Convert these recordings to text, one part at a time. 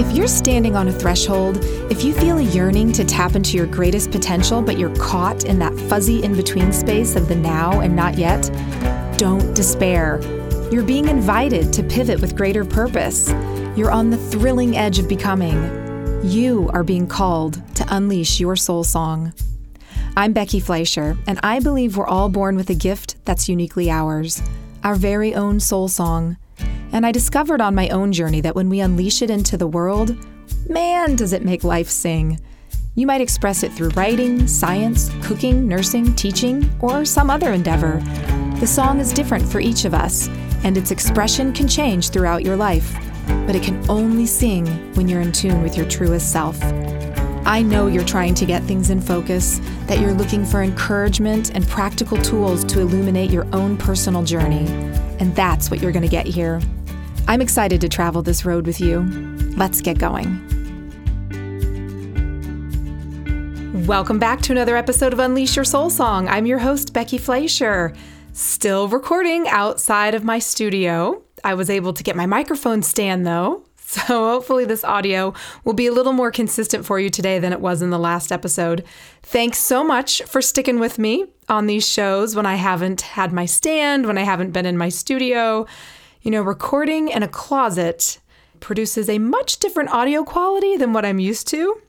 If you're standing on a threshold, if you feel a yearning to tap into your greatest potential, but you're caught in that fuzzy in between space of the now and not yet, don't despair. You're being invited to pivot with greater purpose. You're on the thrilling edge of becoming. You are being called to unleash your soul song. I'm Becky Fleischer, and I believe we're all born with a gift that's uniquely ours our very own soul song. And I discovered on my own journey that when we unleash it into the world, man, does it make life sing. You might express it through writing, science, cooking, nursing, teaching, or some other endeavor. The song is different for each of us, and its expression can change throughout your life, but it can only sing when you're in tune with your truest self. I know you're trying to get things in focus, that you're looking for encouragement and practical tools to illuminate your own personal journey, and that's what you're going to get here. I'm excited to travel this road with you. Let's get going. Welcome back to another episode of Unleash Your Soul Song. I'm your host, Becky Fleischer. Still recording outside of my studio. I was able to get my microphone stand though, so hopefully this audio will be a little more consistent for you today than it was in the last episode. Thanks so much for sticking with me on these shows when I haven't had my stand, when I haven't been in my studio. You know, recording in a closet produces a much different audio quality than what I'm used to.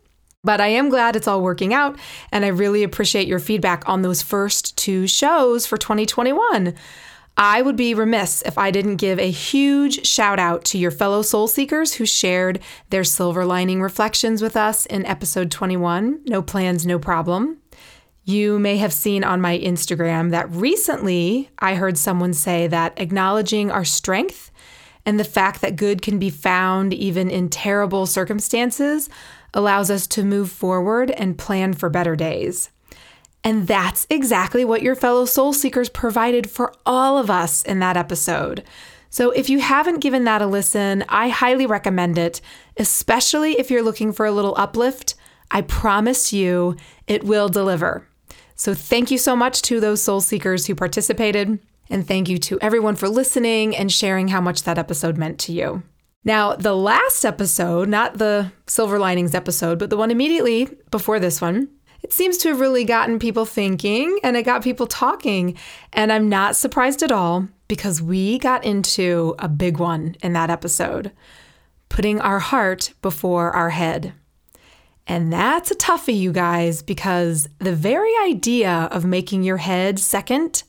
But I am glad it's all working out, and I really appreciate your feedback on those first two shows for 2021. I would be remiss if I didn't give a huge shout out to your fellow soul seekers who shared their silver lining reflections with us in episode 21 No Plans, No Problem. You may have seen on my Instagram that recently I heard someone say that acknowledging our strength and the fact that good can be found even in terrible circumstances allows us to move forward and plan for better days. And that's exactly what your fellow soul seekers provided for all of us in that episode. So if you haven't given that a listen, I highly recommend it, especially if you're looking for a little uplift. I promise you it will deliver. So thank you so much to those soul seekers who participated. And thank you to everyone for listening and sharing how much that episode meant to you. Now, the last episode, not the Silver Linings episode, but the one immediately before this one, it seems to have really gotten people thinking and it got people talking. And I'm not surprised at all because we got into a big one in that episode putting our heart before our head. And that's a toughie, you guys, because the very idea of making your head second,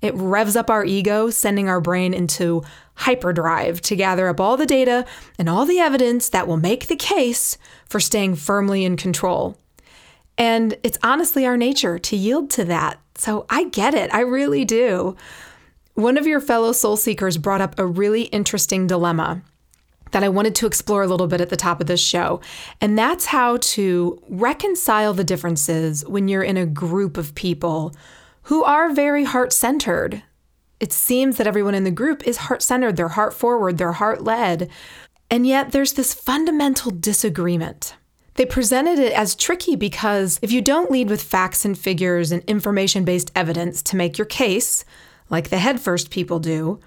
it revs up our ego, sending our brain into hyperdrive to gather up all the data and all the evidence that will make the case for staying firmly in control. And it's honestly our nature to yield to that. So I get it. I really do. One of your fellow soul seekers brought up a really interesting dilemma that I wanted to explore a little bit at the top of this show. And that's how to reconcile the differences when you're in a group of people who are very heart centered. It seems that everyone in the group is heart centered, they're heart forward, they're heart led. And yet there's this fundamental disagreement. They presented it as tricky because if you don't lead with facts and figures and information based evidence to make your case, like the head first people do,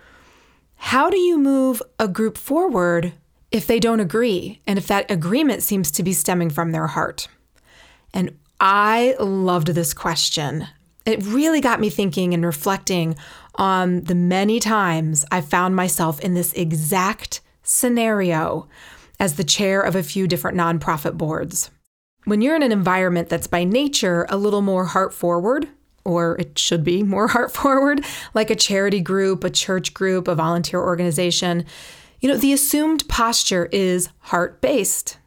how do you move a group forward if they don't agree and if that agreement seems to be stemming from their heart? And I loved this question. It really got me thinking and reflecting on the many times I found myself in this exact scenario as the chair of a few different nonprofit boards. When you're in an environment that's by nature a little more heart forward, or it should be more heart forward, like a charity group, a church group, a volunteer organization, you know, the assumed posture is heart based.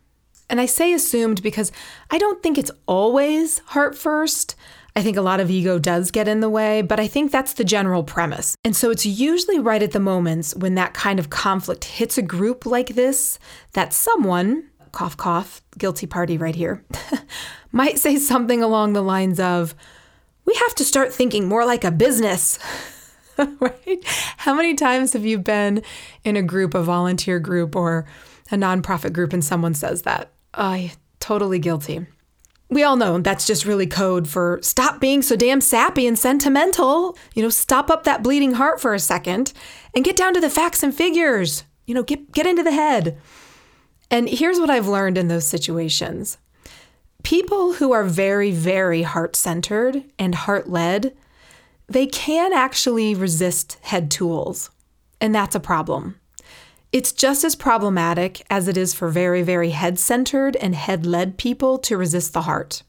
And I say assumed because I don't think it's always heart first. I think a lot of ego does get in the way, but I think that's the general premise. And so it's usually right at the moments when that kind of conflict hits a group like this that someone, cough, cough, guilty party right here, might say something along the lines of, We have to start thinking more like a business. right? How many times have you been in a group, a volunteer group, or a nonprofit group, and someone says that? I totally guilty. We all know that's just really code for stop being so damn sappy and sentimental. You know, stop up that bleeding heart for a second and get down to the facts and figures. You know, get get into the head. And here's what I've learned in those situations people who are very, very heart centered and heart led, they can actually resist head tools. And that's a problem. It's just as problematic as it is for very, very head centered and head led people to resist the heart.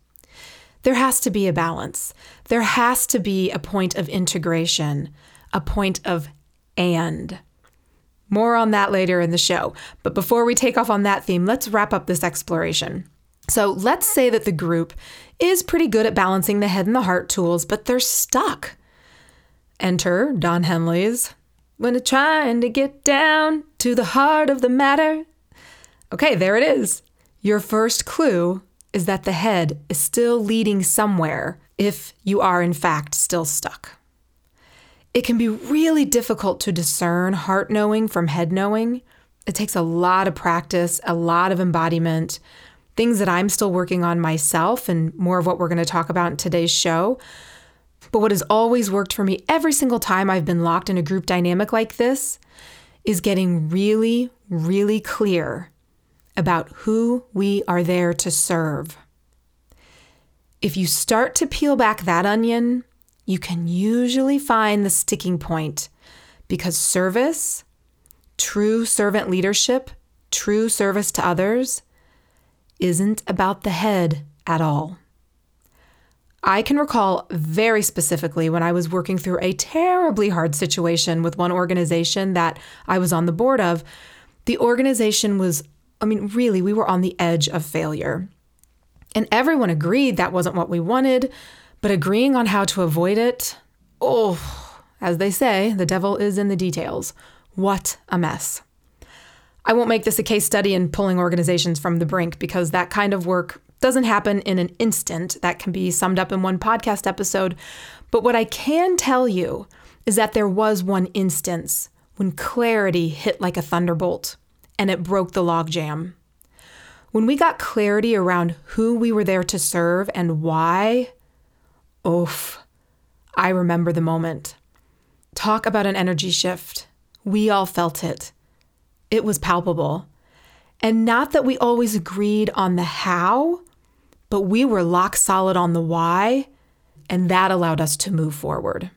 There has to be a balance. There has to be a point of integration, a point of and. More on that later in the show. But before we take off on that theme, let's wrap up this exploration. So let's say that the group is pretty good at balancing the head and the heart tools, but they're stuck. Enter Don Henley's when trying to get down to the heart of the matter. Okay, there it is. Your first clue is that the head is still leading somewhere if you are, in fact, still stuck. It can be really difficult to discern heart knowing from head knowing. It takes a lot of practice, a lot of embodiment, things that I'm still working on myself, and more of what we're going to talk about in today's show. But what has always worked for me every single time I've been locked in a group dynamic like this is getting really, really clear about who we are there to serve. If you start to peel back that onion, you can usually find the sticking point because service, true servant leadership, true service to others, isn't about the head at all. I can recall very specifically when I was working through a terribly hard situation with one organization that I was on the board of. The organization was, I mean, really, we were on the edge of failure. And everyone agreed that wasn't what we wanted, but agreeing on how to avoid it, oh, as they say, the devil is in the details. What a mess. I won't make this a case study in pulling organizations from the brink because that kind of work doesn't happen in an instant. That can be summed up in one podcast episode. But what I can tell you is that there was one instance when clarity hit like a thunderbolt and it broke the logjam. When we got clarity around who we were there to serve and why, oof, I remember the moment. Talk about an energy shift. We all felt it. It was palpable. And not that we always agreed on the how, but we were lock solid on the why, and that allowed us to move forward.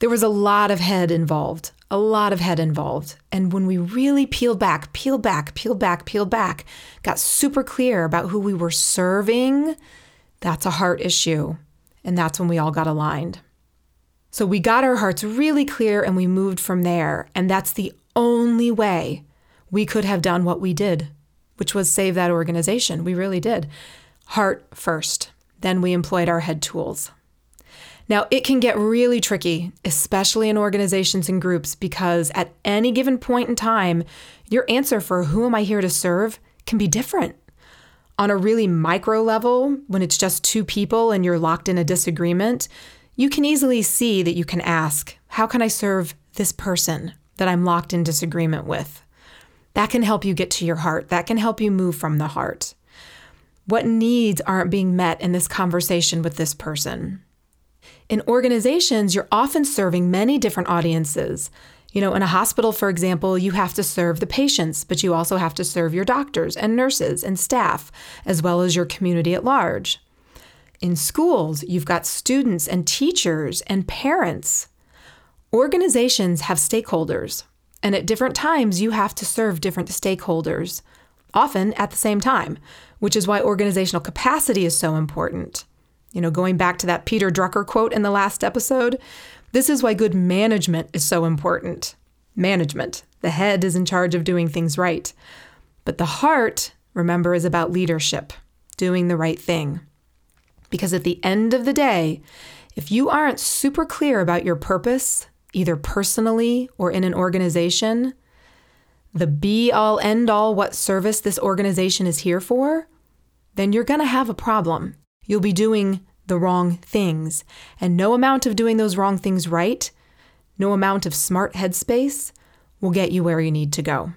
There was a lot of head involved, a lot of head involved. And when we really peeled back, peeled back, peeled back, peeled back, got super clear about who we were serving, that's a heart issue. And that's when we all got aligned. So we got our hearts really clear and we moved from there. And that's the only way we could have done what we did, which was save that organization. We really did. Heart first. Then we employed our head tools. Now, it can get really tricky, especially in organizations and groups, because at any given point in time, your answer for who am I here to serve can be different. On a really micro level, when it's just two people and you're locked in a disagreement, you can easily see that you can ask, How can I serve this person that I'm locked in disagreement with? That can help you get to your heart. That can help you move from the heart. What needs aren't being met in this conversation with this person? In organizations, you're often serving many different audiences. You know, in a hospital, for example, you have to serve the patients, but you also have to serve your doctors and nurses and staff, as well as your community at large. In schools, you've got students and teachers and parents. Organizations have stakeholders, and at different times, you have to serve different stakeholders, often at the same time, which is why organizational capacity is so important. You know, going back to that Peter Drucker quote in the last episode, this is why good management is so important. Management. The head is in charge of doing things right. But the heart, remember, is about leadership, doing the right thing. Because at the end of the day, if you aren't super clear about your purpose, either personally or in an organization, the be all end all what service this organization is here for, then you're going to have a problem you'll be doing the wrong things. And no amount of doing those wrong things right, no amount of smart headspace will get you where you need to go.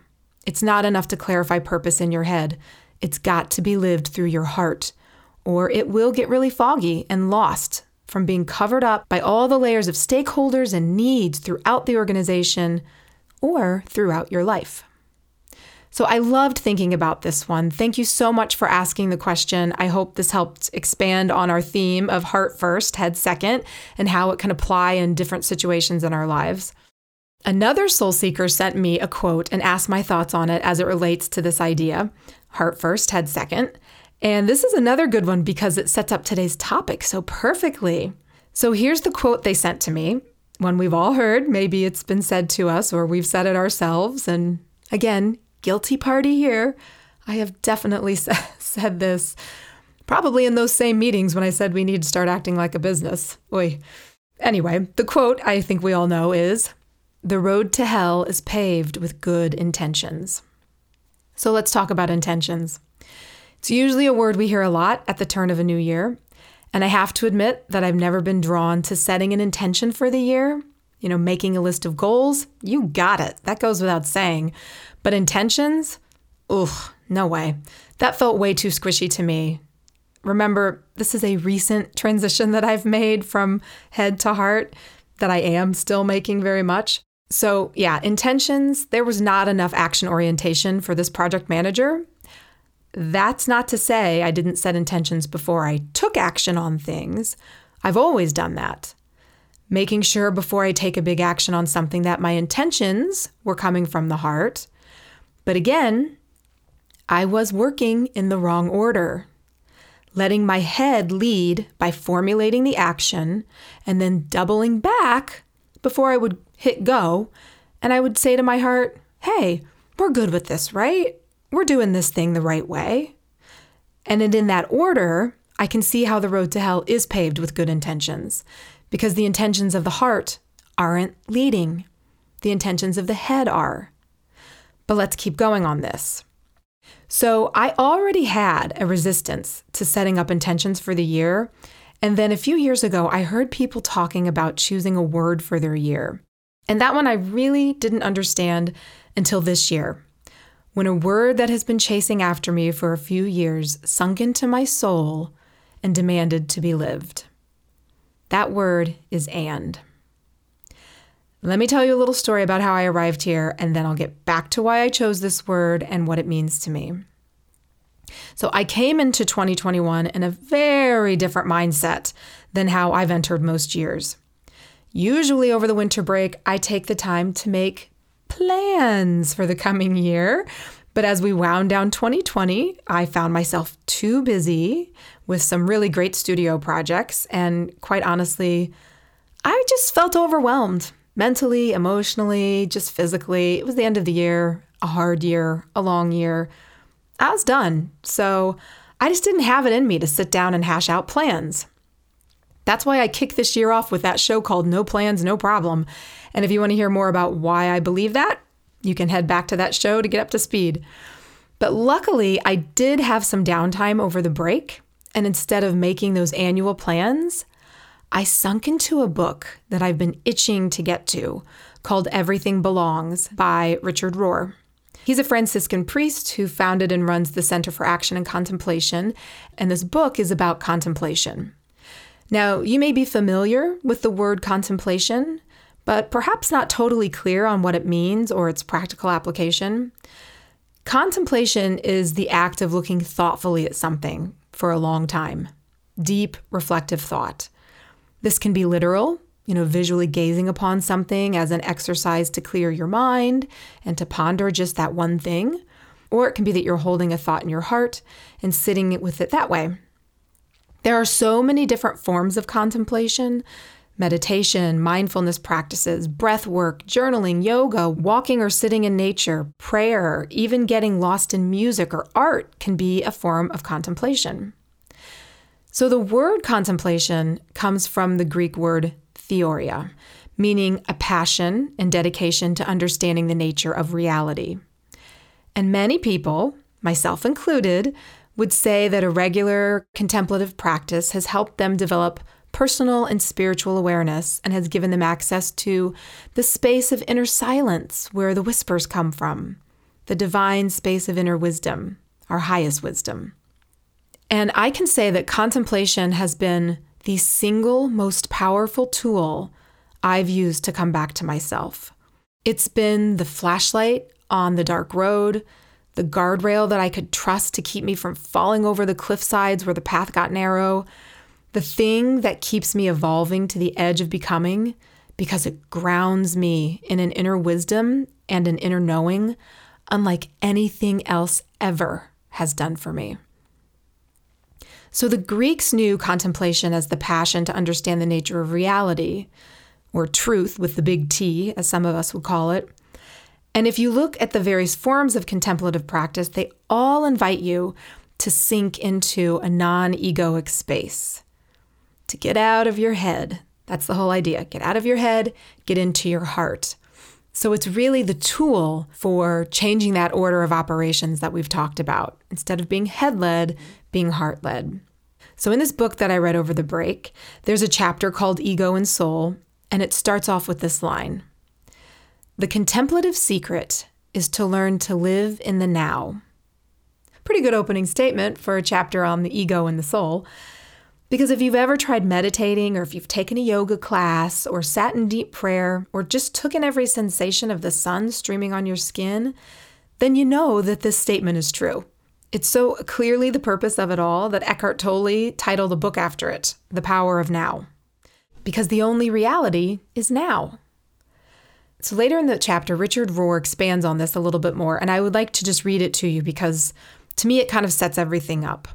It's not enough to clarify purpose in your head. It's got to be lived through your heart, or it will get really foggy and lost from being covered up by all the layers of stakeholders and needs throughout the organization or throughout your life. So I loved thinking about this one. Thank you so much for asking the question. I hope this helped expand on our theme of heart first, head second, and how it can apply in different situations in our lives. Another soul seeker sent me a quote and asked my thoughts on it as it relates to this idea heart first, head second. And this is another good one because it sets up today's topic so perfectly. So here's the quote they sent to me. One we've all heard, maybe it's been said to us or we've said it ourselves. And again, guilty party here. I have definitely said this probably in those same meetings when I said we need to start acting like a business. Oy. Anyway, the quote I think we all know is The road to hell is paved with good intentions. So let's talk about intentions. It's usually a word we hear a lot at the turn of a new year. And I have to admit that I've never been drawn to setting an intention for the year. You know, making a list of goals, you got it. That goes without saying. But intentions, ugh, no way. That felt way too squishy to me. Remember, this is a recent transition that I've made from head to heart that I am still making very much. So, yeah, intentions, there was not enough action orientation for this project manager. That's not to say I didn't set intentions before I took action on things. I've always done that making sure before I take a big action on something that my intentions were coming from the heart. But again, I was working in the wrong order, letting my head lead by formulating the action and then doubling back before I would hit go. And I would say to my heart, hey, we're good with this, right? We're doing this thing the right way. And in that order, I can see how the road to hell is paved with good intentions because the intentions of the heart aren't leading, the intentions of the head are. But let's keep going on this. So, I already had a resistance to setting up intentions for the year. And then a few years ago, I heard people talking about choosing a word for their year. And that one I really didn't understand until this year, when a word that has been chasing after me for a few years sunk into my soul and demanded to be lived. That word is and. Let me tell you a little story about how I arrived here, and then I'll get back to why I chose this word and what it means to me. So, I came into 2021 in a very different mindset than how I've entered most years. Usually, over the winter break, I take the time to make plans for the coming year. But as we wound down 2020, I found myself too busy with some really great studio projects. And quite honestly, I just felt overwhelmed mentally, emotionally, just physically. It was the end of the year, a hard year, a long year. I was done. So I just didn't have it in me to sit down and hash out plans. That's why I kicked this year off with that show called No Plans, No Problem. And if you want to hear more about why I believe that, you can head back to that show to get up to speed. But luckily, I did have some downtime over the break. And instead of making those annual plans, I sunk into a book that I've been itching to get to called Everything Belongs by Richard Rohr. He's a Franciscan priest who founded and runs the Center for Action and Contemplation, and this book is about contemplation. Now, you may be familiar with the word contemplation, but perhaps not totally clear on what it means or its practical application. Contemplation is the act of looking thoughtfully at something, for a long time. Deep, reflective thought. This can be literal, you know, visually gazing upon something as an exercise to clear your mind and to ponder just that one thing. Or it can be that you're holding a thought in your heart and sitting with it that way. There are so many different forms of contemplation meditation, mindfulness practices, breath work, journaling, yoga, walking or sitting in nature, prayer, even getting lost in music or art can be a form of contemplation. So the word contemplation comes from the Greek word theoria, meaning a passion and dedication to understanding the nature of reality. And many people, myself included, would say that a regular contemplative practice has helped them develop personal and spiritual awareness and has given them access to the space of inner silence where the whispers come from, the divine space of inner wisdom, our highest wisdom. And I can say that contemplation has been the single most powerful tool I've used to come back to myself. It's been the flashlight on the dark road, the guardrail that I could trust to keep me from falling over the cliff sides where the path got narrow, the thing that keeps me evolving to the edge of becoming because it grounds me in an inner wisdom and an inner knowing unlike anything else ever has done for me. So the Greeks knew contemplation as the passion to understand the nature of reality, or truth with the big T, as some of us would call it. And if you look at the various forms of contemplative practice, they all invite you to sink into a non egoic space, to get out of your head. That's the whole idea. Get out of your head, get into your heart. So it's really the tool for changing that order of operations that we've talked about. Instead of being head led, being heart led. So in this book that I read over the break, there's a chapter called Ego and Soul, and it starts off with this line The contemplative secret is to learn to live in the now. Pretty good opening statement for a chapter on the ego and the soul. Because if you've ever tried meditating, or if you've taken a yoga class, or sat in deep prayer, or just took in every sensation of the sun streaming on your skin, then you know that this statement is true. It's so clearly the purpose of it all that Eckhart Tolle titled a book after it, The Power of Now. Because the only reality is now. So later in the chapter, Richard Rohr expands on this a little bit more, and I would like to just read it to you because to me it kind of sets everything up.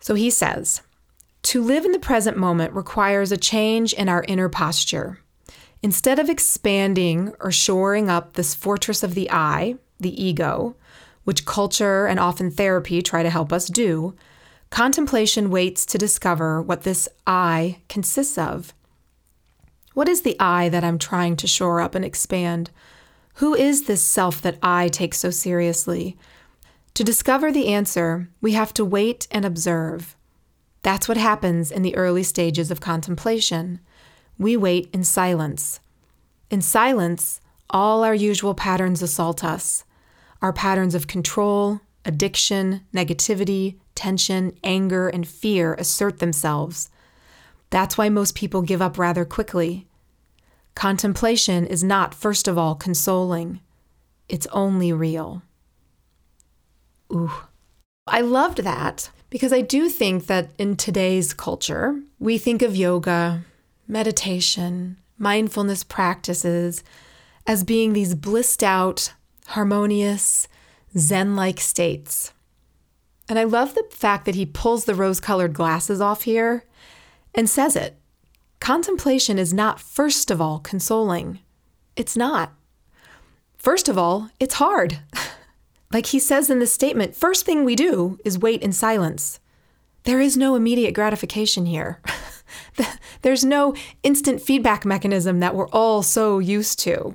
So he says, to live in the present moment requires a change in our inner posture. Instead of expanding or shoring up this fortress of the I, the ego, which culture and often therapy try to help us do, contemplation waits to discover what this I consists of. What is the I that I'm trying to shore up and expand? Who is this self that I take so seriously? To discover the answer, we have to wait and observe. That's what happens in the early stages of contemplation. We wait in silence. In silence, all our usual patterns assault us our patterns of control, addiction, negativity, tension, anger, and fear assert themselves. That's why most people give up rather quickly. Contemplation is not, first of all, consoling, it's only real. Ooh. I loved that because I do think that in today's culture, we think of yoga, meditation, mindfulness practices as being these blissed out, harmonious, Zen like states. And I love the fact that he pulls the rose colored glasses off here and says it. Contemplation is not, first of all, consoling. It's not. First of all, it's hard. Like he says in this statement, first thing we do is wait in silence. There is no immediate gratification here. There's no instant feedback mechanism that we're all so used to.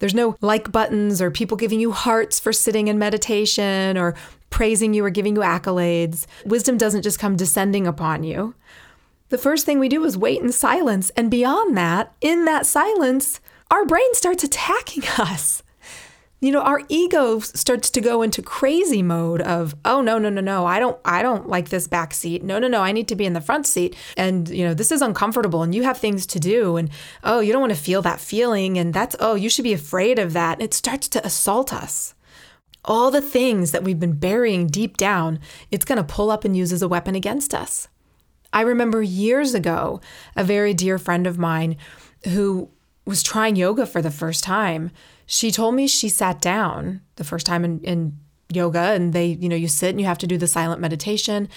There's no like buttons or people giving you hearts for sitting in meditation or praising you or giving you accolades. Wisdom doesn't just come descending upon you. The first thing we do is wait in silence. And beyond that, in that silence, our brain starts attacking us. You know our ego starts to go into crazy mode of oh no no no no i don't i don't like this back seat. No no no i need to be in the front seat. And you know this is uncomfortable and you have things to do and oh you don't want to feel that feeling and that's oh you should be afraid of that. It starts to assault us. All the things that we've been burying deep down it's going to pull up and use as a weapon against us i remember years ago a very dear friend of mine who was trying yoga for the first time she told me she sat down the first time in, in yoga and they, you know, you sit and you have to do the silent meditation.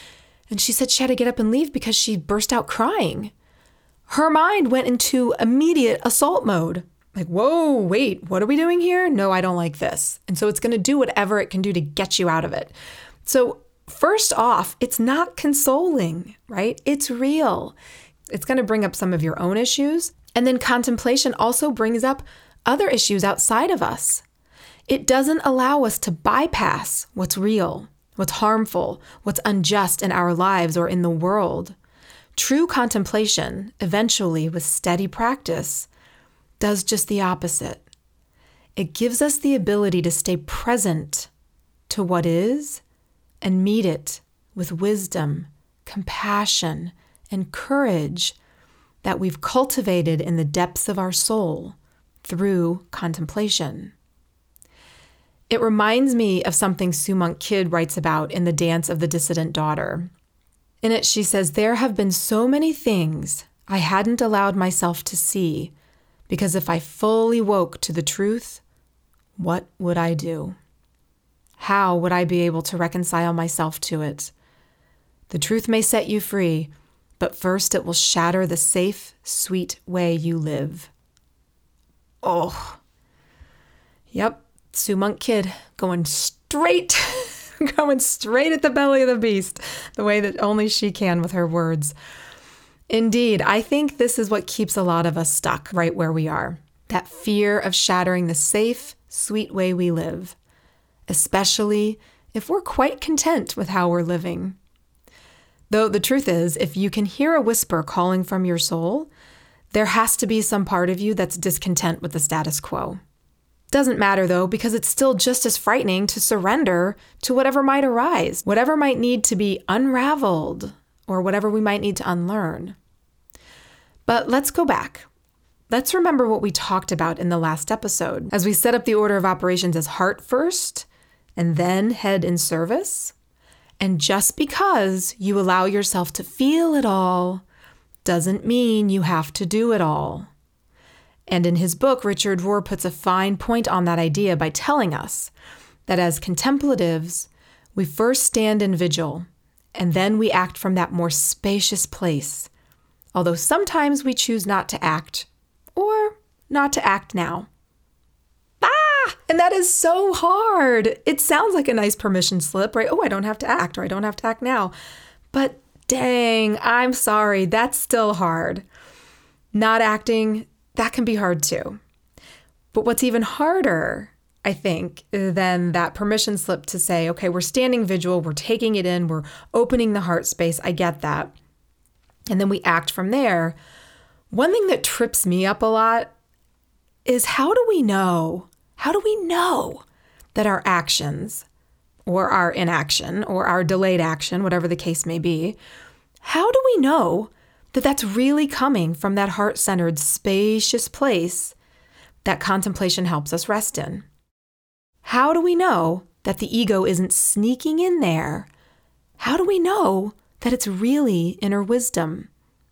And she said she had to get up and leave because she burst out crying. Her mind went into immediate assault mode. Like, whoa, wait, what are we doing here? No, I don't like this. And so it's going to do whatever it can do to get you out of it. So, first off, it's not consoling, right? It's real. It's going to bring up some of your own issues. And then contemplation also brings up other issues outside of us. It doesn't allow us to bypass what's real, what's harmful, what's unjust in our lives or in the world. True contemplation, eventually with steady practice, does just the opposite. It gives us the ability to stay present to what is and meet it with wisdom, compassion, and courage that we've cultivated in the depths of our soul through contemplation. It reminds me of something Sue Monk Kidd writes about in The Dance of the Dissident Daughter. In it, she says, There have been so many things I hadn't allowed myself to see because if I fully woke to the truth, what would I do? How would I be able to reconcile myself to it? The truth may set you free, but first it will shatter the safe, sweet way you live. Oh. Yep, Sue Monk Kidd going straight, going straight at the belly of the beast, the way that only she can with her words. Indeed, I think this is what keeps a lot of us stuck right where we are that fear of shattering the safe, sweet way we live, especially if we're quite content with how we're living. Though the truth is, if you can hear a whisper calling from your soul, there has to be some part of you that's discontent with the status quo. Doesn't matter though, because it's still just as frightening to surrender to whatever might arise, whatever might need to be unraveled, or whatever we might need to unlearn. But let's go back. Let's remember what we talked about in the last episode as we set up the order of operations as heart first and then head in service. And just because you allow yourself to feel it all doesn't mean you have to do it all. And in his book, Richard Rohr puts a fine point on that idea by telling us that as contemplatives, we first stand in vigil and then we act from that more spacious place, although sometimes we choose not to act or not to act now. And that is so hard. It sounds like a nice permission slip, right? Oh, I don't have to act or I don't have to act now. But dang, I'm sorry, that's still hard. Not acting that can be hard too. But what's even harder, I think, than that permission slip to say, okay, we're standing vigil, we're taking it in, we're opening the heart space, I get that. And then we act from there. One thing that trips me up a lot is how do we know? How do we know that our actions or our inaction or our delayed action, whatever the case may be, how do we know that that's really coming from that heart centered, spacious place that contemplation helps us rest in. How do we know that the ego isn't sneaking in there? How do we know that it's really inner wisdom,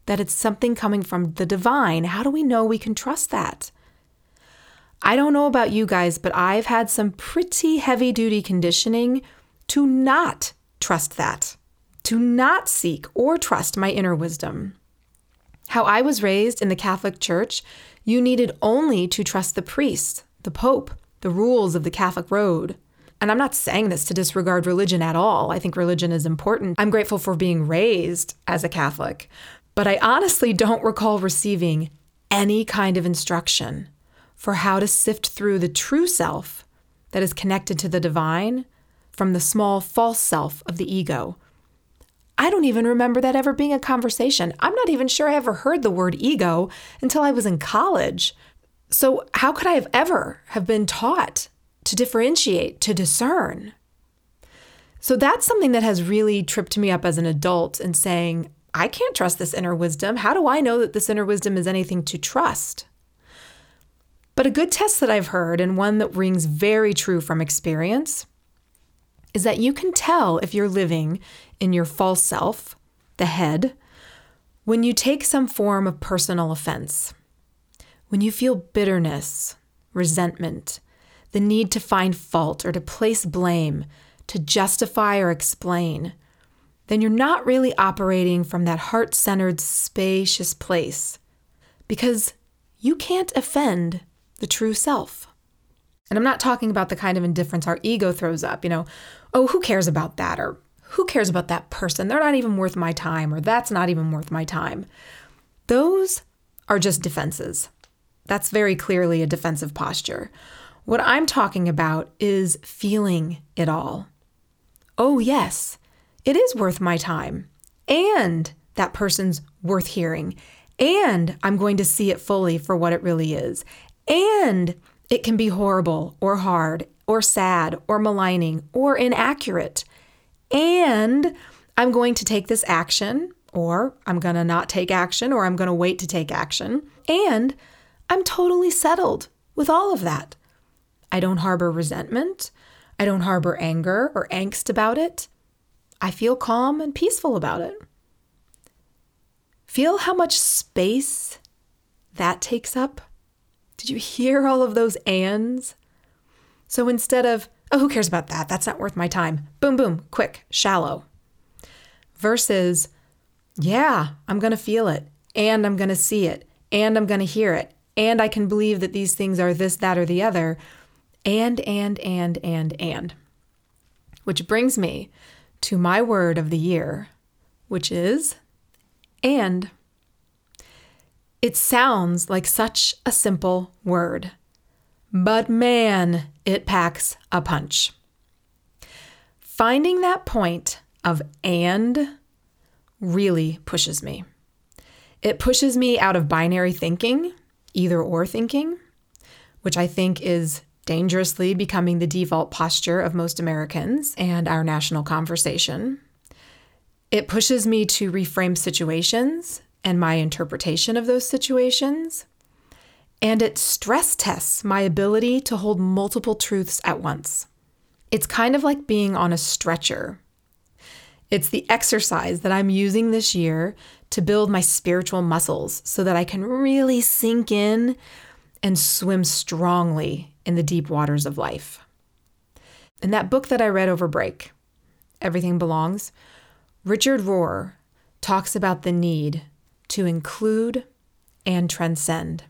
that it's something coming from the divine? How do we know we can trust that? I don't know about you guys, but I've had some pretty heavy duty conditioning to not trust that, to not seek or trust my inner wisdom. How I was raised in the Catholic Church, you needed only to trust the priest, the pope, the rules of the Catholic road. And I'm not saying this to disregard religion at all. I think religion is important. I'm grateful for being raised as a Catholic. But I honestly don't recall receiving any kind of instruction for how to sift through the true self that is connected to the divine from the small false self of the ego I don't even remember that ever being a conversation. I'm not even sure I ever heard the word ego until I was in college. So, how could I have ever have been taught to differentiate, to discern? So, that's something that has really tripped me up as an adult in saying, I can't trust this inner wisdom. How do I know that this inner wisdom is anything to trust? But a good test that I've heard, and one that rings very true from experience, is that you can tell if you're living in your false self, the head, when you take some form of personal offense, when you feel bitterness, resentment, the need to find fault or to place blame, to justify or explain, then you're not really operating from that heart centered, spacious place because you can't offend the true self. And I'm not talking about the kind of indifference our ego throws up, you know, oh, who cares about that? Or who cares about that person? They're not even worth my time, or that's not even worth my time. Those are just defenses. That's very clearly a defensive posture. What I'm talking about is feeling it all. Oh, yes, it is worth my time. And that person's worth hearing. And I'm going to see it fully for what it really is. And it can be horrible or hard or sad or maligning or inaccurate. And I'm going to take this action, or I'm going to not take action, or I'm going to wait to take action. And I'm totally settled with all of that. I don't harbor resentment. I don't harbor anger or angst about it. I feel calm and peaceful about it. Feel how much space that takes up? Did you hear all of those ands? So instead of, oh, who cares about that? That's not worth my time. Boom, boom, quick, shallow. Versus, yeah, I'm going to feel it and I'm going to see it and I'm going to hear it and I can believe that these things are this, that, or the other. And, and, and, and, and. Which brings me to my word of the year, which is and. It sounds like such a simple word, but man, it packs a punch. Finding that point of and really pushes me. It pushes me out of binary thinking, either or thinking, which I think is dangerously becoming the default posture of most Americans and our national conversation. It pushes me to reframe situations and my interpretation of those situations. And it stress tests my ability to hold multiple truths at once. It's kind of like being on a stretcher. It's the exercise that I'm using this year to build my spiritual muscles so that I can really sink in and swim strongly in the deep waters of life. In that book that I read over break, Everything Belongs, Richard Rohr talks about the need to include and transcend.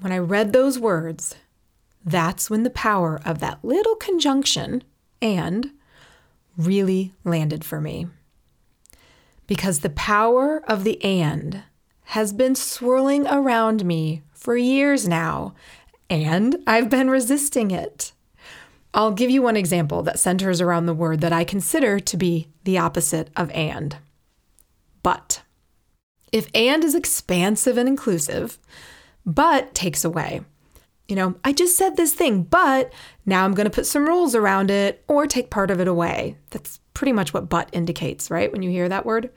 When I read those words, that's when the power of that little conjunction and really landed for me. Because the power of the and has been swirling around me for years now, and I've been resisting it. I'll give you one example that centers around the word that I consider to be the opposite of and but. If and is expansive and inclusive, but takes away. You know, I just said this thing, but now I'm going to put some rules around it or take part of it away. That's pretty much what but indicates, right? When you hear that word.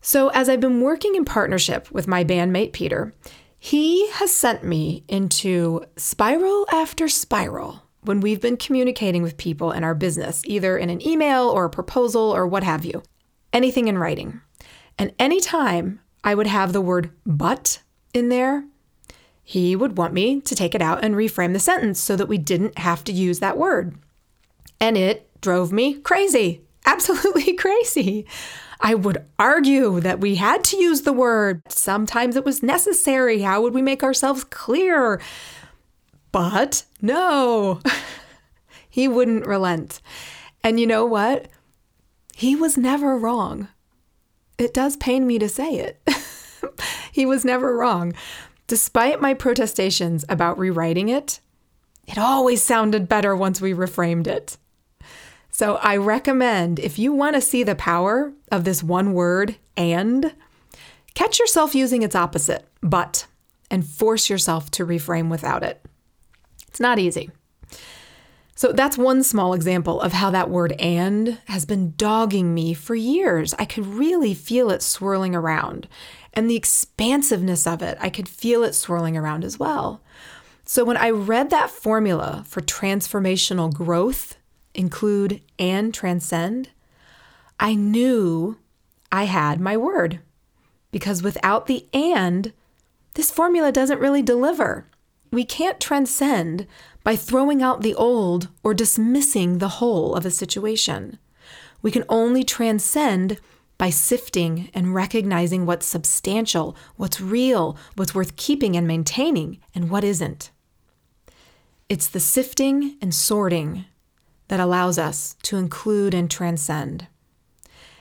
So, as I've been working in partnership with my bandmate Peter, he has sent me into spiral after spiral when we've been communicating with people in our business, either in an email or a proposal or what have you, anything in writing. And anytime I would have the word but in there, he would want me to take it out and reframe the sentence so that we didn't have to use that word. And it drove me crazy, absolutely crazy. I would argue that we had to use the word. Sometimes it was necessary. How would we make ourselves clear? But no, he wouldn't relent. And you know what? He was never wrong. It does pain me to say it. he was never wrong. Despite my protestations about rewriting it, it always sounded better once we reframed it. So I recommend if you want to see the power of this one word, and, catch yourself using its opposite, but, and force yourself to reframe without it. It's not easy. So that's one small example of how that word and has been dogging me for years. I could really feel it swirling around. And the expansiveness of it, I could feel it swirling around as well. So when I read that formula for transformational growth, include and transcend, I knew I had my word. Because without the and, this formula doesn't really deliver. We can't transcend by throwing out the old or dismissing the whole of a situation. We can only transcend by sifting and recognizing what's substantial, what's real, what's worth keeping and maintaining, and what isn't. It's the sifting and sorting that allows us to include and transcend.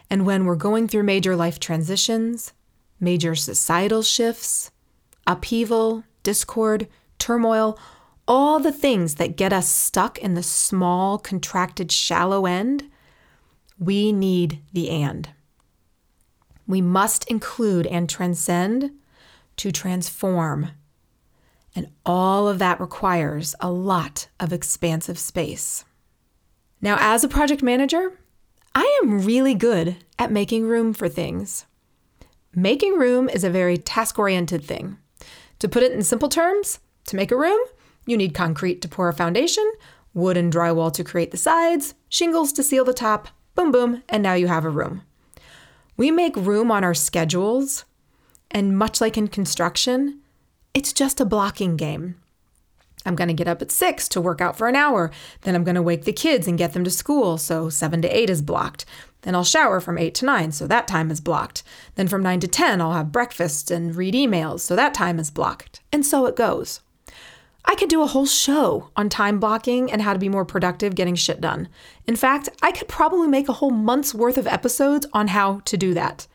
And when we're going through major life transitions, major societal shifts, upheaval, discord, turmoil, all the things that get us stuck in the small, contracted, shallow end, we need the and. We must include and transcend to transform. And all of that requires a lot of expansive space. Now, as a project manager, I am really good at making room for things. Making room is a very task oriented thing. To put it in simple terms, to make a room, You need concrete to pour a foundation, wood and drywall to create the sides, shingles to seal the top, boom, boom, and now you have a room. We make room on our schedules, and much like in construction, it's just a blocking game. I'm going to get up at six to work out for an hour. Then I'm going to wake the kids and get them to school. So seven to eight is blocked. Then I'll shower from eight to nine. So that time is blocked. Then from nine to 10, I'll have breakfast and read emails. So that time is blocked. And so it goes. I could do a whole show on time blocking and how to be more productive getting shit done. In fact, I could probably make a whole month's worth of episodes on how to do that.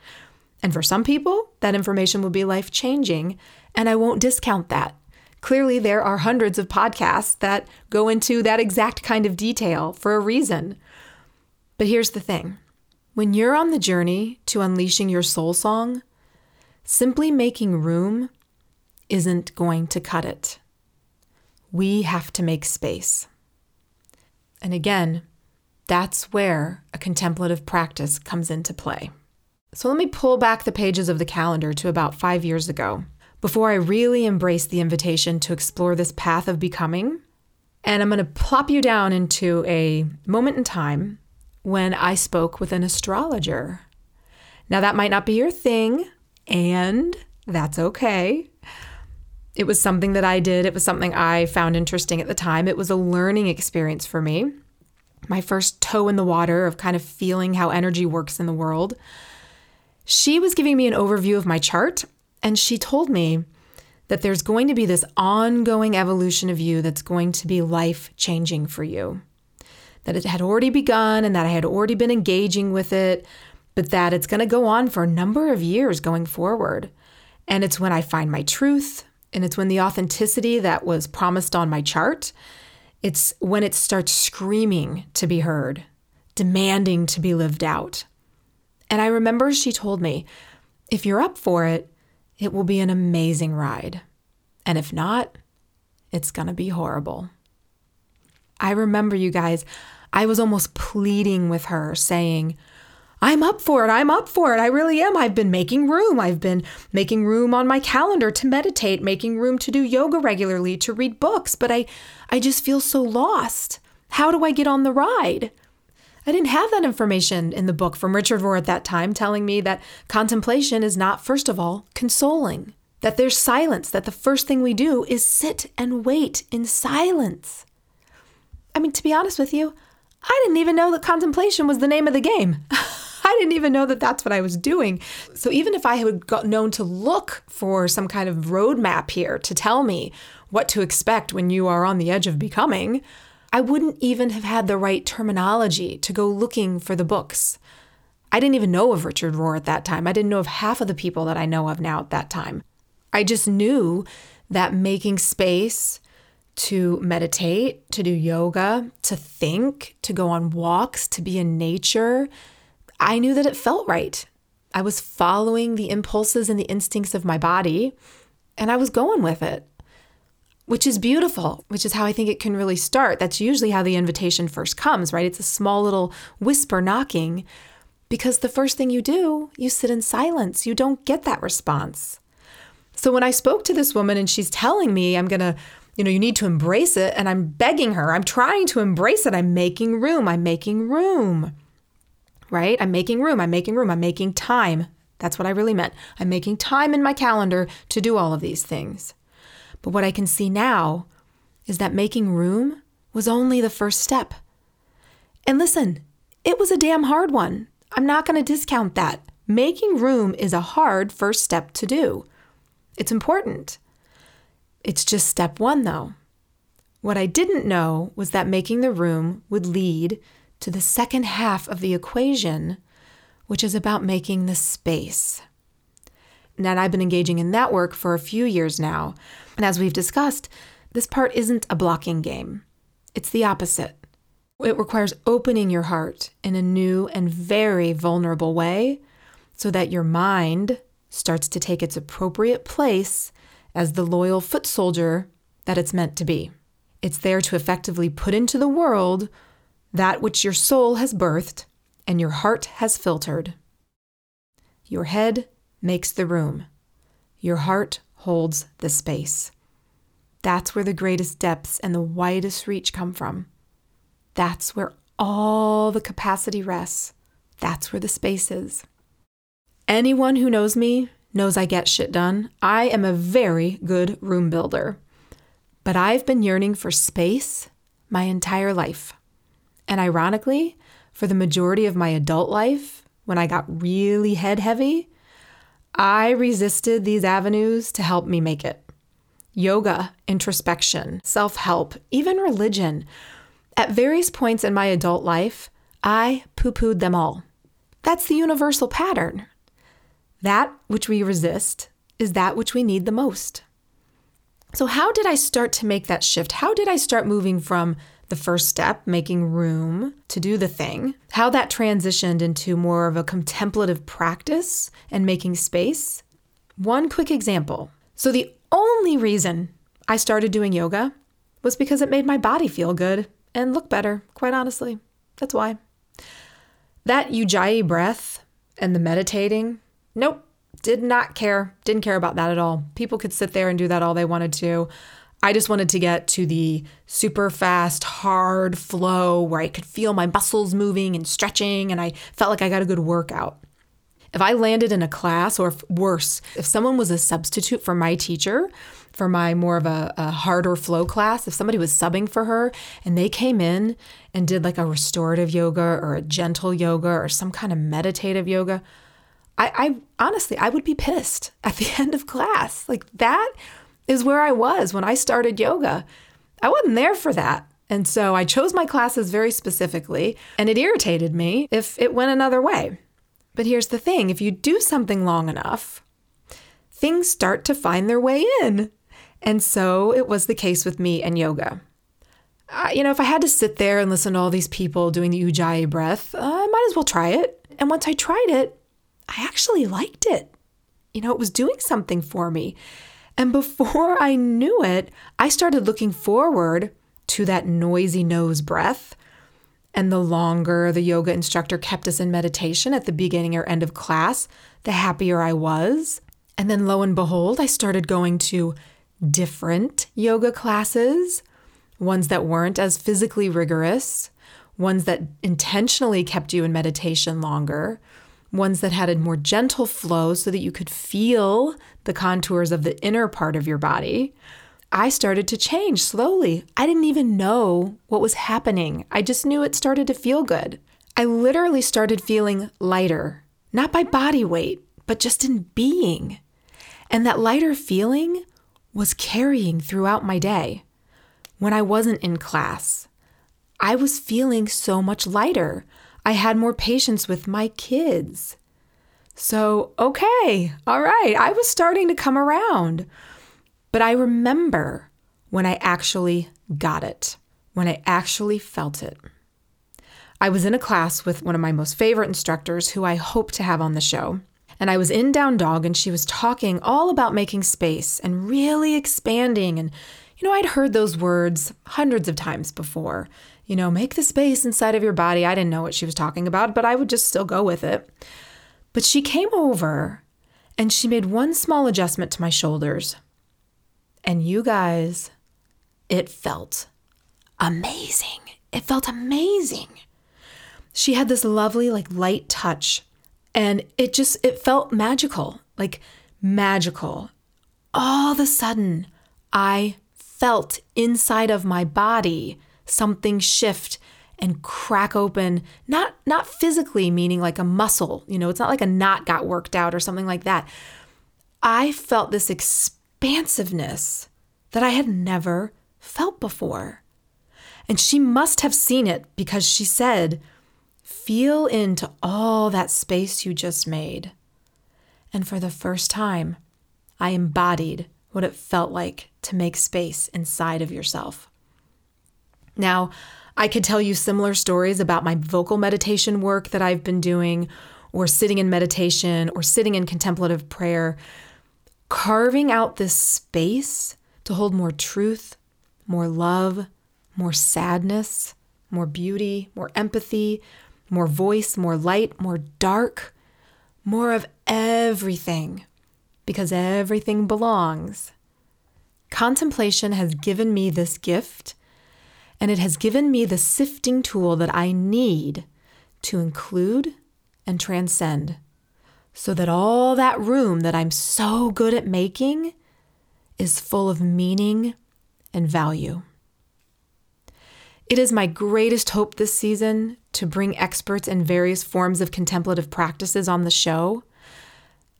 And for some people, that information will be life changing, and I won't discount that. Clearly, there are hundreds of podcasts that go into that exact kind of detail for a reason. But here's the thing when you're on the journey to unleashing your soul song, simply making room isn't going to cut it we have to make space. And again, that's where a contemplative practice comes into play. So let me pull back the pages of the calendar to about five years ago, before I really embraced the invitation to explore this path of becoming. And I'm going to plop you down into a moment in time when I spoke with an astrologer. Now, that might not be your thing, and that's okay. It was something that I did. It was something I found interesting at the time. It was a learning experience for me. My first toe in the water of kind of feeling how energy works in the world. She was giving me an overview of my chart, and she told me that there's going to be this ongoing evolution of you that's going to be life changing for you. That it had already begun and that I had already been engaging with it, but that it's going to go on for a number of years going forward. And it's when I find my truth, and it's when the authenticity that was promised on my chart, it's when it starts screaming to be heard, demanding to be lived out. And I remember she told me, if you're up for it, it will be an amazing ride. And if not, it's going to be horrible. I remember you guys, I was almost pleading with her, saying, I'm up for it. I'm up for it. I really am. I've been making room. I've been making room on my calendar to meditate, making room to do yoga regularly, to read books, but I I just feel so lost. How do I get on the ride? I didn't have that information in the book from Richard Rohr at that time telling me that contemplation is not first of all consoling, that there's silence, that the first thing we do is sit and wait in silence. I mean, to be honest with you, I didn't even know that contemplation was the name of the game. I didn't even know that that's what I was doing. So even if I had got known to look for some kind of roadmap here to tell me what to expect when you are on the edge of becoming, I wouldn't even have had the right terminology to go looking for the books. I didn't even know of Richard Rohr at that time. I didn't know of half of the people that I know of now at that time. I just knew that making space to meditate, to do yoga, to think, to go on walks, to be in nature, I knew that it felt right. I was following the impulses and the instincts of my body, and I was going with it, which is beautiful, which is how I think it can really start. That's usually how the invitation first comes, right? It's a small little whisper knocking, because the first thing you do, you sit in silence. You don't get that response. So when I spoke to this woman and she's telling me, I'm going to, you know, you need to embrace it, and I'm begging her, I'm trying to embrace it, I'm making room, I'm making room right? I'm making room, I'm making room, I'm making time. That's what I really meant. I'm making time in my calendar to do all of these things. But what I can see now is that making room was only the first step. And listen, it was a damn hard one. I'm not going to discount that. Making room is a hard first step to do. It's important. It's just step one, though. What I didn't know was that making the room would lead to the second half of the equation, which is about making the space. Now, I've been engaging in that work for a few years now. And as we've discussed, this part isn't a blocking game, it's the opposite. It requires opening your heart in a new and very vulnerable way so that your mind starts to take its appropriate place as the loyal foot soldier that it's meant to be. It's there to effectively put into the world that which your soul has birthed and your heart has filtered. Your head makes the room, your heart holds the space. That's where the greatest depths and the widest reach come from. That's where all the capacity rests. That's where the space is. Anyone who knows me knows I get shit done. I am a very good room builder. But I've been yearning for space my entire life. And ironically, for the majority of my adult life, when I got really head heavy, I resisted these avenues to help me make it. Yoga, introspection, self help, even religion. At various points in my adult life, I poo pooed them all. That's the universal pattern. That which we resist is that which we need the most. So, how did I start to make that shift? How did I start moving from the first step, making room to do the thing, how that transitioned into more of a contemplative practice and making space? One quick example. So, the only reason I started doing yoga was because it made my body feel good and look better, quite honestly. That's why. That Ujjayi breath and the meditating, nope, did not care. Didn't care about that at all. People could sit there and do that all they wanted to. I just wanted to get to the super fast, hard flow where I could feel my muscles moving and stretching, and I felt like I got a good workout. If I landed in a class, or if, worse, if someone was a substitute for my teacher, for my more of a, a, harder flow class, if somebody was subbing for her and they came in and did like a restorative yoga or a gentle yoga or some kind of meditative yoga, I, I honestly, I would be pissed at the end of class. Like that is where I was when I started yoga. I wasn't there for that. And so I chose my classes very specifically, and it irritated me if it went another way. But here's the thing if you do something long enough, things start to find their way in. And so it was the case with me and yoga. You know, if I had to sit there and listen to all these people doing the Ujjayi breath, uh, I might as well try it. And once I tried it, I actually liked it. You know, it was doing something for me. And before I knew it, I started looking forward to that noisy nose breath. And the longer the yoga instructor kept us in meditation at the beginning or end of class, the happier I was. And then lo and behold, I started going to different yoga classes, ones that weren't as physically rigorous, ones that intentionally kept you in meditation longer, ones that had a more gentle flow so that you could feel the contours of the inner part of your body. I started to change slowly. I didn't even know what was happening. I just knew it started to feel good. I literally started feeling lighter, not by body weight, but just in being. And that lighter feeling was carrying throughout my day. When I wasn't in class, I was feeling so much lighter. I had more patience with my kids. So, okay, all right, I was starting to come around. But I remember when I actually got it, when I actually felt it. I was in a class with one of my most favorite instructors who I hope to have on the show. And I was in Down Dog and she was talking all about making space and really expanding. And, you know, I'd heard those words hundreds of times before you know, make the space inside of your body. I didn't know what she was talking about, but I would just still go with it. But she came over and she made one small adjustment to my shoulders. And you guys, it felt amazing. It felt amazing. She had this lovely, like, light touch, and it just, it felt magical, like magical. All of a sudden, I felt inside of my body something shift and crack open not not physically meaning like a muscle you know it's not like a knot got worked out or something like that. I felt this expansiveness that i had never felt before. And she must have seen it because she said feel into all that space you just made. And for the first time i embodied what it felt like to make space inside of yourself. Now, I could tell you similar stories about my vocal meditation work that I've been doing, or sitting in meditation, or sitting in contemplative prayer. Carving out this space to hold more truth, more love, more sadness, more beauty, more empathy, more voice, more light, more dark, more of everything, because everything belongs contemplation has given me this gift, and it has given me the sifting tool that I need to include and transcend so that all that room that I'm so good at making is full of meaning and value. It is my greatest hope this season to bring experts in various forms of contemplative practices on the show.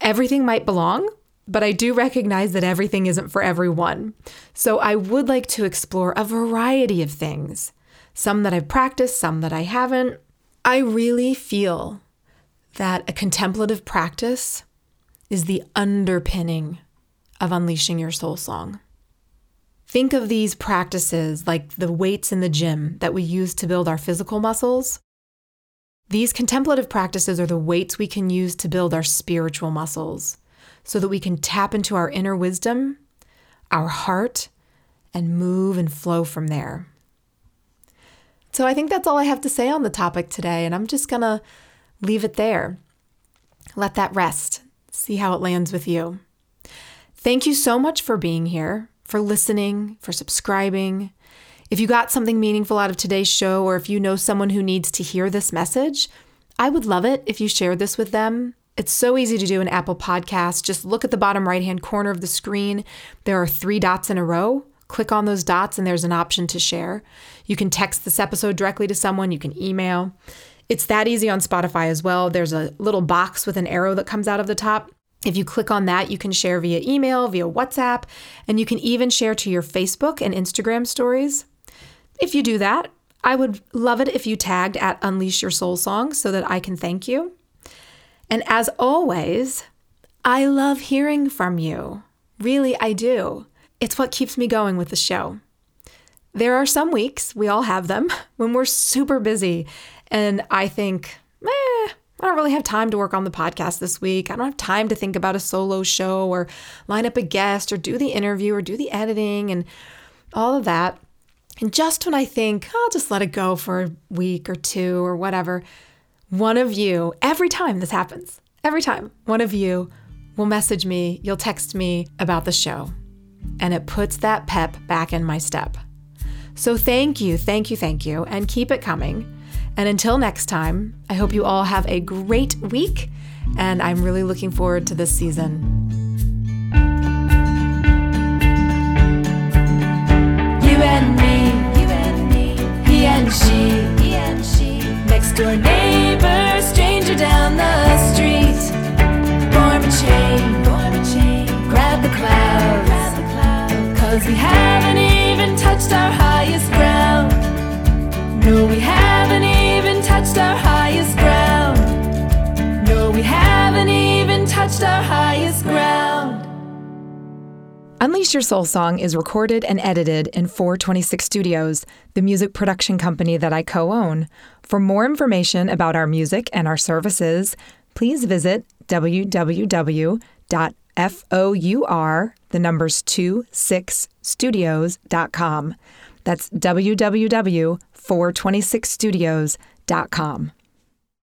Everything might belong, but I do recognize that everything isn't for everyone. So I would like to explore a variety of things some that I've practiced, some that I haven't. I really feel that a contemplative practice is the underpinning of unleashing your soul song. Think of these practices like the weights in the gym that we use to build our physical muscles. These contemplative practices are the weights we can use to build our spiritual muscles so that we can tap into our inner wisdom, our heart, and move and flow from there. So I think that's all I have to say on the topic today, and I'm just gonna leave it there. Let that rest. See how it lands with you. Thank you so much for being here, for listening, for subscribing. If you got something meaningful out of today's show, or if you know someone who needs to hear this message, I would love it if you shared this with them. It's so easy to do an Apple podcast. Just look at the bottom right hand corner of the screen. There are three dots in a row. Click on those dots, and there's an option to share. You can text this episode directly to someone, you can email. It's that easy on Spotify as well. There's a little box with an arrow that comes out of the top. If you click on that, you can share via email, via WhatsApp, and you can even share to your Facebook and Instagram stories. If you do that, I would love it if you tagged at Unleash Your Soul Song so that I can thank you. And as always, I love hearing from you. Really, I do. It's what keeps me going with the show. There are some weeks, we all have them, when we're super busy and I think, eh, I don't really have time to work on the podcast this week. I don't have time to think about a solo show or line up a guest or do the interview or do the editing and all of that. And just when I think, I'll just let it go for a week or two or whatever, one of you, every time this happens, every time, one of you will message me, you'll text me about the show. And it puts that pep back in my step. So thank you, thank you, thank you, and keep it coming. And until next time, I hope you all have a great week, and I'm really looking forward to this season. You and me, he and she, next door neighbor, stranger down the street. Form a chain, form a chain, grab the clouds, grab the clouds, cause we haven't even touched our highest ground. No, we haven't even touched our highest ground. No, we haven't even touched our highest ground. Unleash Your Soul Song is recorded and edited in 426 Studios, the music production company that I co own. For more information about our music and our services, please visit www.four, the numbers 26studios.com. That's www.426studios.com.